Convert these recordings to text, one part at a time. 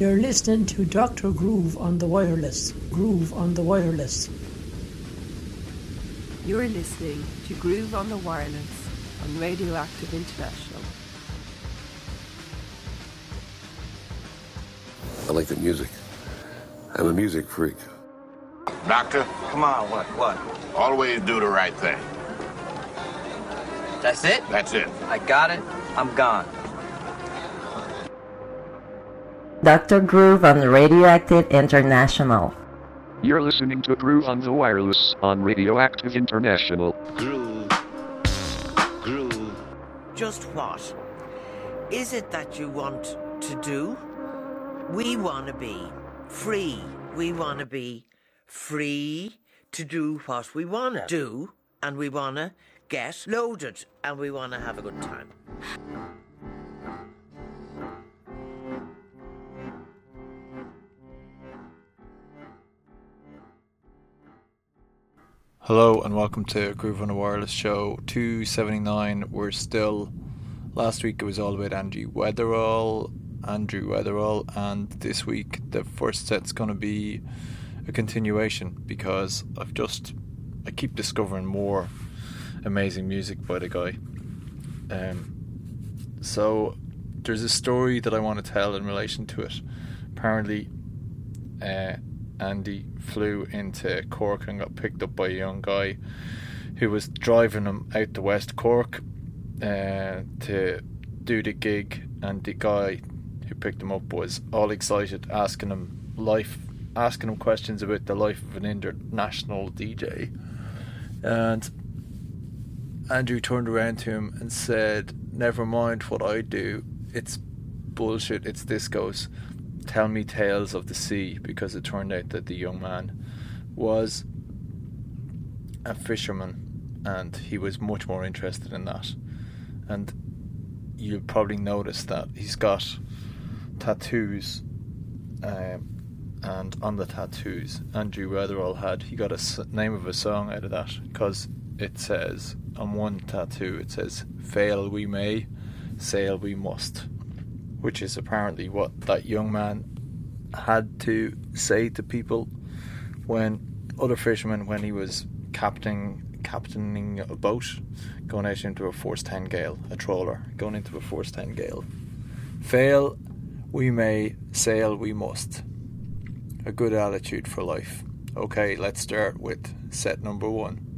You're listening to Dr. Groove on the wireless. Groove on the wireless. You're listening to Groove on the Wireless on Radioactive International. I like the music. I'm a music freak. Doctor, Come on, what, what? always do the right thing. That's it? That's it. I got it. I'm gone. Dr. Groove on Radioactive International. You're listening to Groove on the Wireless on Radioactive International. Groove. Groove. Just what is it that you want to do? We want to be free. We want to be free to do what we want to do, and we want to get loaded, and we want to have a good time. Hello and welcome to Groove on a Wireless Show 279. We're still last week it was all about Andrew Weatherall, Andrew Weatherall, and this week the first set's gonna be a continuation because I've just I keep discovering more amazing music by the guy. Um so there's a story that I want to tell in relation to it. Apparently uh Andy flew into Cork and got picked up by a young guy who was driving him out to West Cork uh, to do the gig, and the guy who picked him up was all excited, asking him life, asking him questions about the life of an international DJ, and Andrew turned around to him and said, "Never mind what I do. It's bullshit. It's discos." Tell me tales of the sea because it turned out that the young man was a fisherman and he was much more interested in that. And you'll probably notice that he's got tattoos, um, and on the tattoos, Andrew Weatherall had he got a name of a song out of that because it says on one tattoo it says "Fail we may, sail we must." Which is apparently what that young man had to say to people when other fishermen when he was captaining captaining a boat going out into a force 10 gale a trawler going into a force 10 gale. Fail we may sail we must. A good attitude for life. Okay let's start with set number 1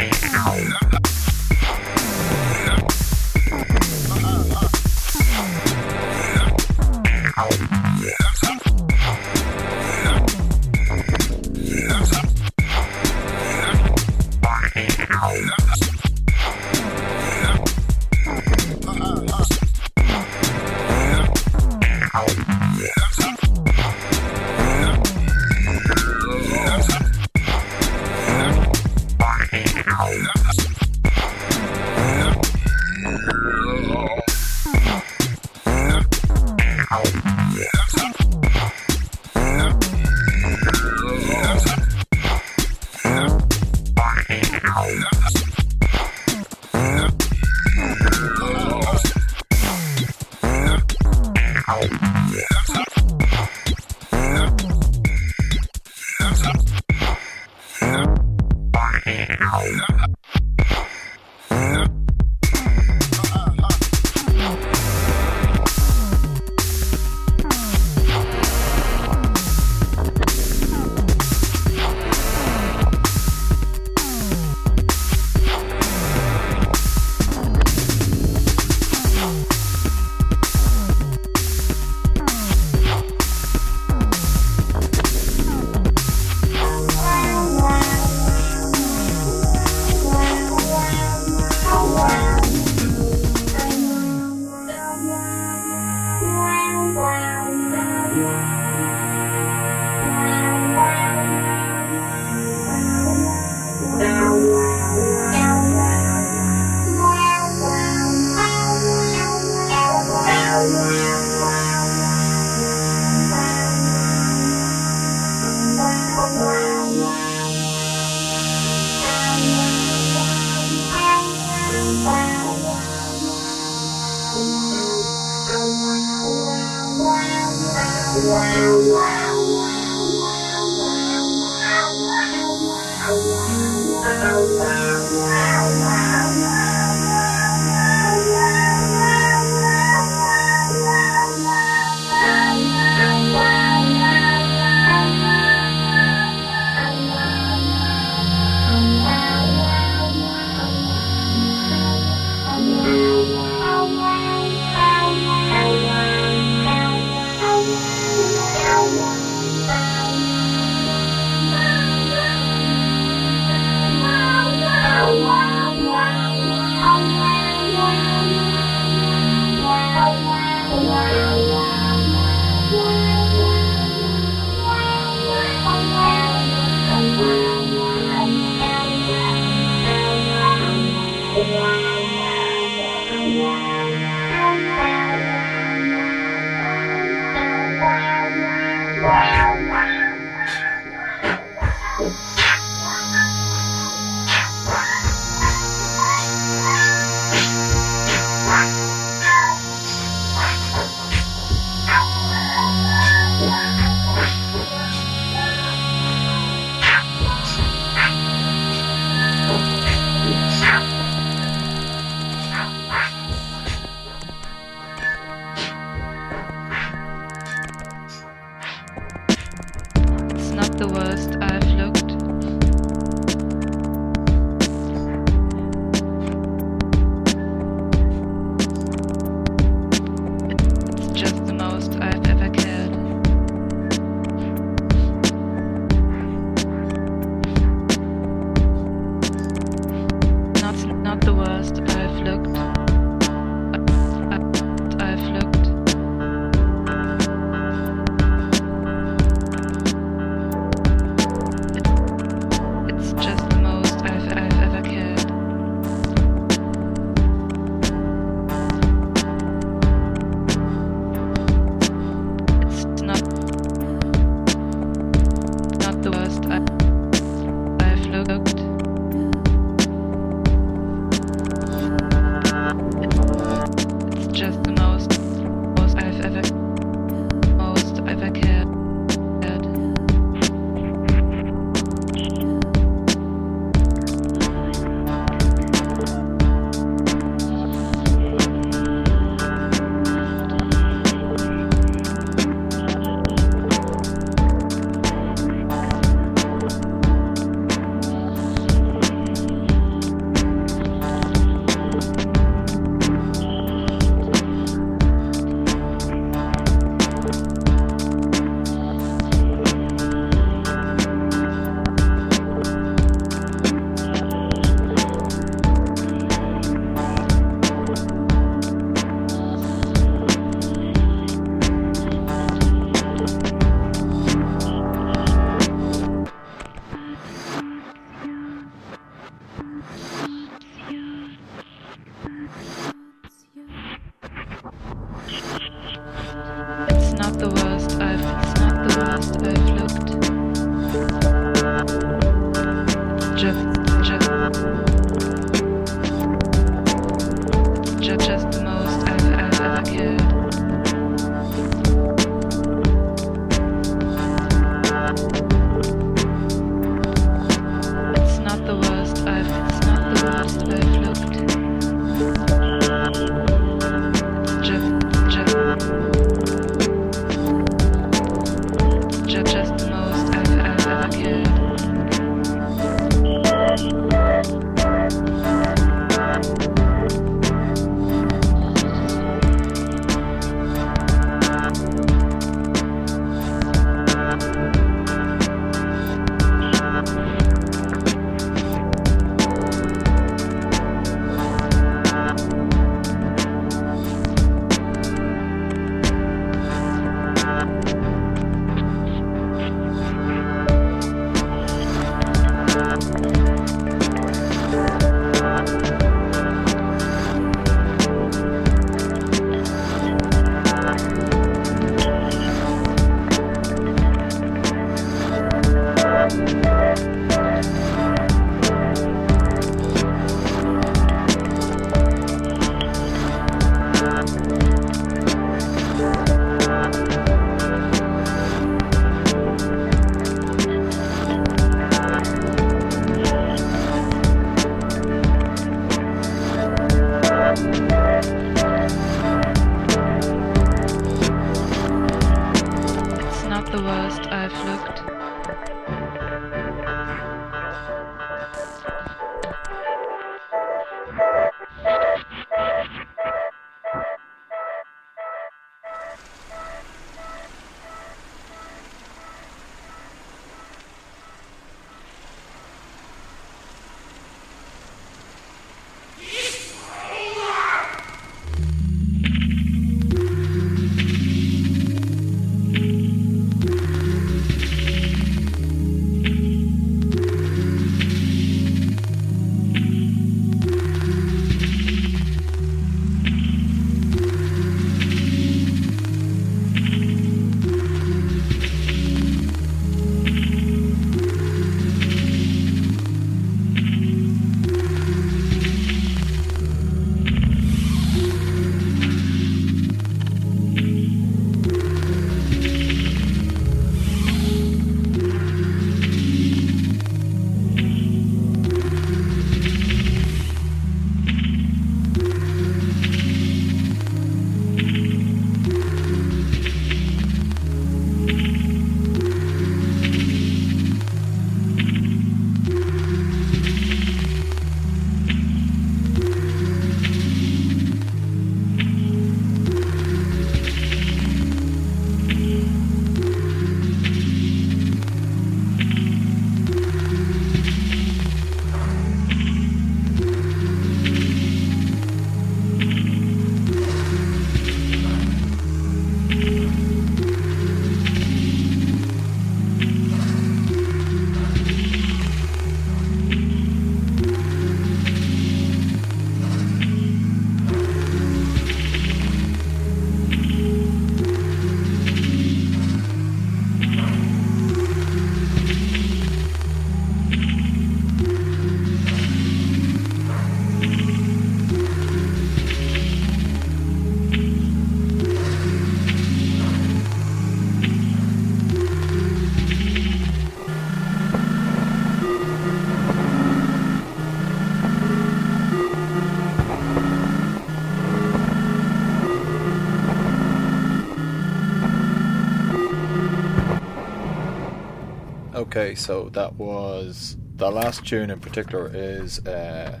Okay, so that was the last tune in particular is uh,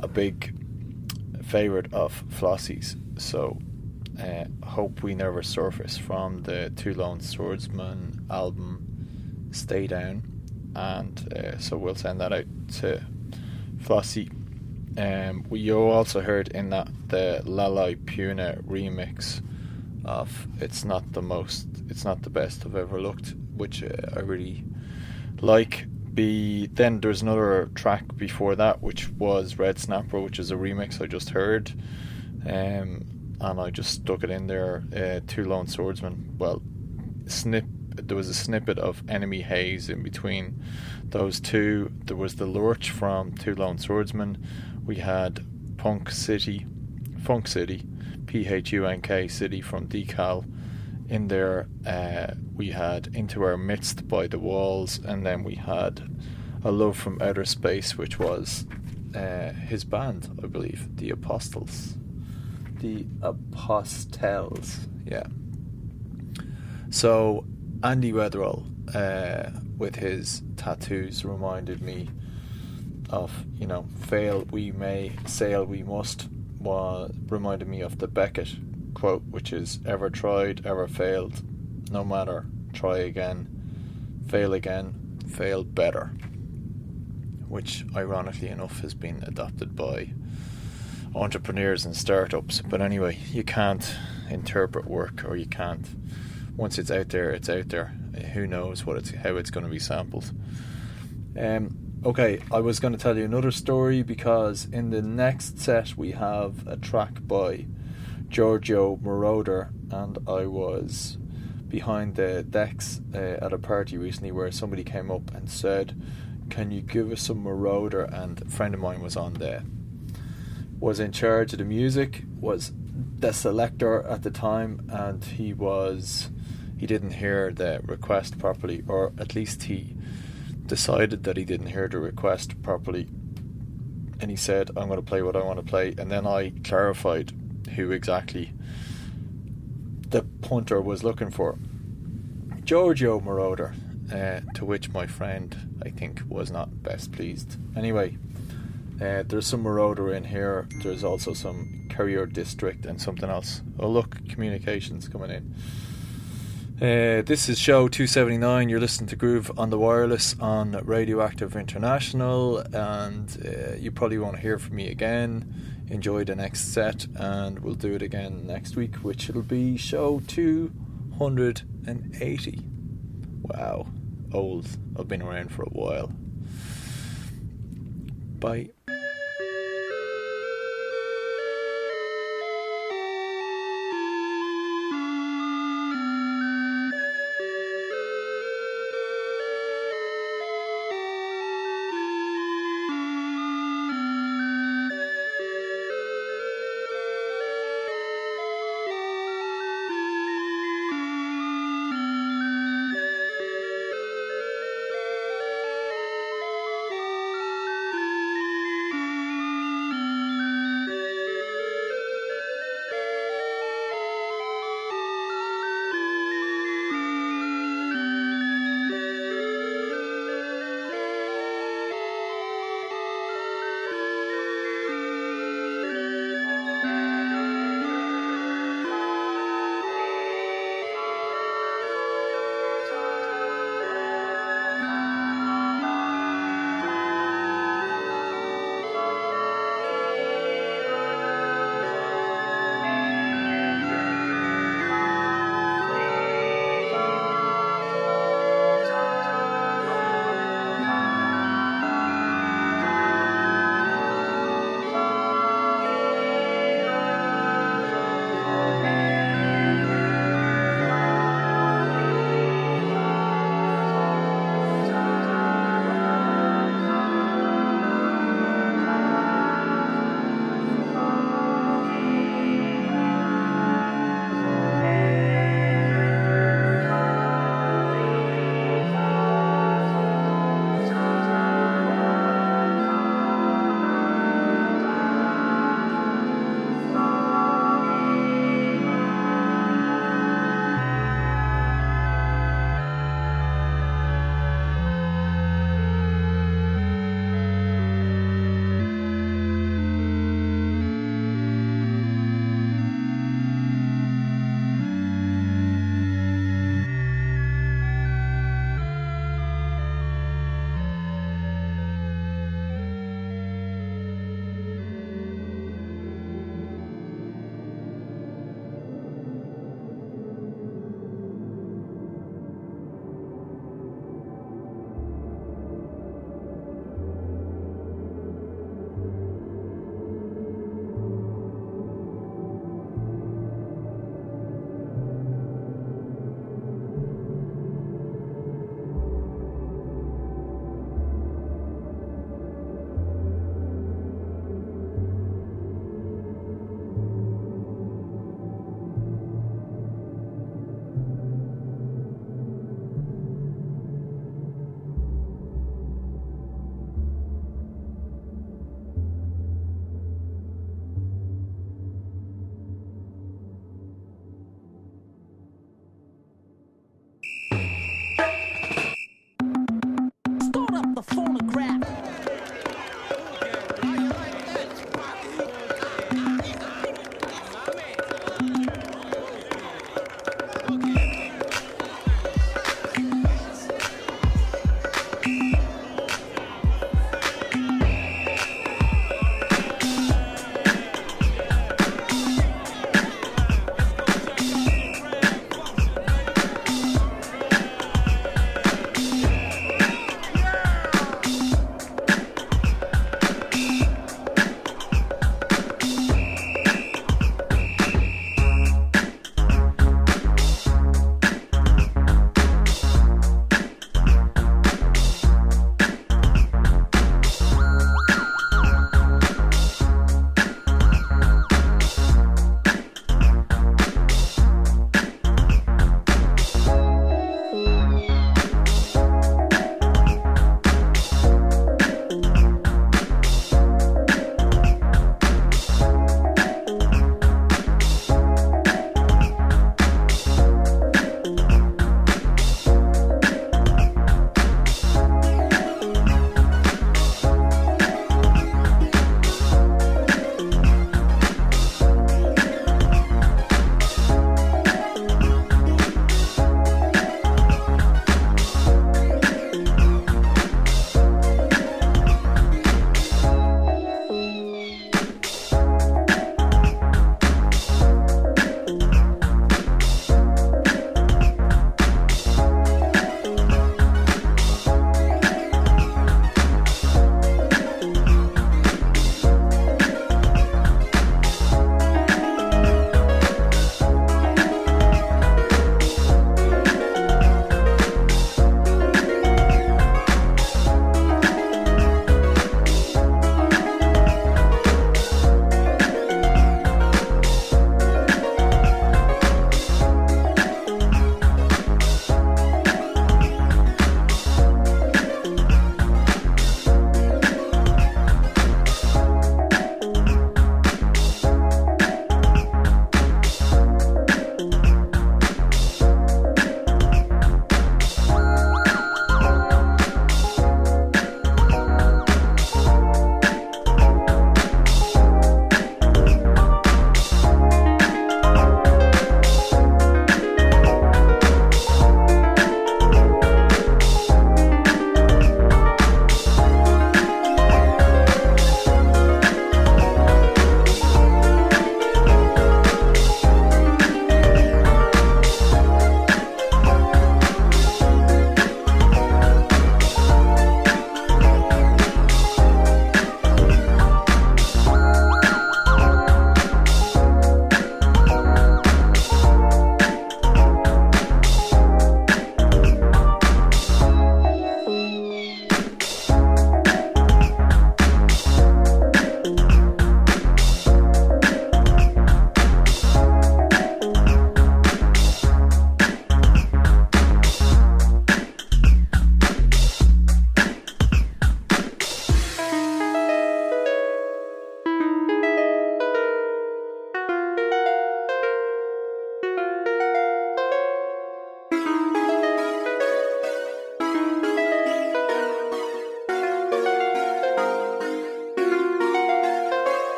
a big favorite of Flossie's. So, uh, hope we never surface from the Two Lone Swordsmen album, Stay Down, and uh, so we'll send that out to Flossie. Um, we also heard in that the Lali Puna remix of "It's Not the Most, It's Not the Best I've Ever Looked," which uh, I really like. Be then there's another track before that, which was Red Snapper, which is a remix I just heard, um, and I just stuck it in there. Uh, Two Lone Swordsmen. Well, snip. There was a snippet of Enemy Haze in between those two. There was the Lurch from Two Lone Swordsmen. We had Punk City, Funk City, P H U N K City from Decal in there uh, we had Into Our Midst by The Walls, and then we had A Love from Outer Space, which was uh, his band, I believe, The Apostells. The Apostells, yeah. So, Andy Weatherall, uh, with his tattoos, reminded me of, you know, fail we may, sail we must, was, reminded me of the Beckett quote, which is ever tried, ever failed, no matter, try again, fail again, fail better. Which, ironically enough, has been adopted by entrepreneurs and startups. But anyway, you can't interpret work, or you can't. Once it's out there, it's out there. Who knows what it's how it's going to be sampled. Um, okay, I was going to tell you another story because in the next set we have a track by Giorgio Moroder, and I was behind the decks uh, at a party recently where somebody came up and said, "Can you give us some Moroder?" And a friend of mine was on there, was in charge of the music, was the selector at the time, and he was he didn't hear the request properly, or at least he decided that he didn't hear the request properly. And he said, I'm going to play what I want to play. And then I clarified who exactly the punter was looking for. Giorgio Moroder, uh, to which my friend, I think, was not best pleased. Anyway, uh, there's some Moroder in here. There's also some Courier District and something else. Oh, look, communications coming in. Uh, this is show 279. You're listening to Groove on the Wireless on Radioactive International, and uh, you probably won't hear from me again enjoy the next set, and we'll do it again next week, which will be show 280. Wow, old. I've been around for a while. Bye.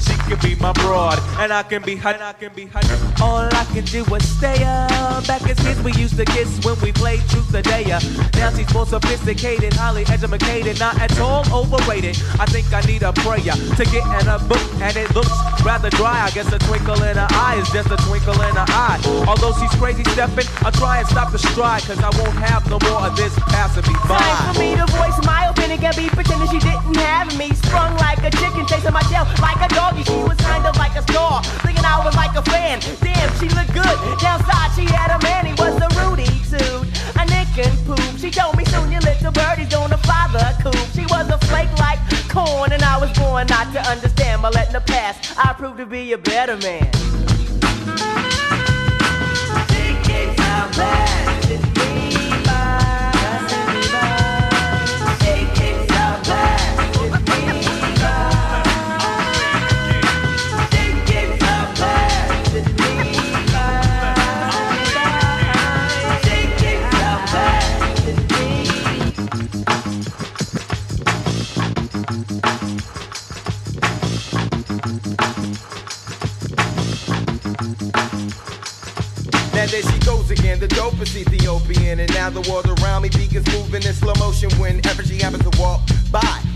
She can be my broad, and I can be her. I can be her. All I can do is stay up. Back as kids, we used to kiss when we played truth or dare. Now she's more sophisticated, highly educated, not at all overrated. I think I need a prayer to get in a book, and it looks rather dry. I guess a twinkle in her eye is just a twinkle in her eye. Although she's crazy stepping, I'll try and stop the stride, cause I won't have no more of this passing me by. Time for me to voice my opinion, be pretending she didn't have me. Sprung like a chicken, chasing my tail like a doggy. She was kind of like a star, thinking I was like a fan. Damn, she looked good. Downside, she had a man, he was a Rudy suit. A nick and poop. She told me soon your little birdie's gonna fly the coop. She was a flake like corn, and I was born not to understand. But letting the past, I proved to be a better man. Now there she goes again, the dopest Ethiopian. And now the world around me begins moving in slow motion whenever she happens to walk by.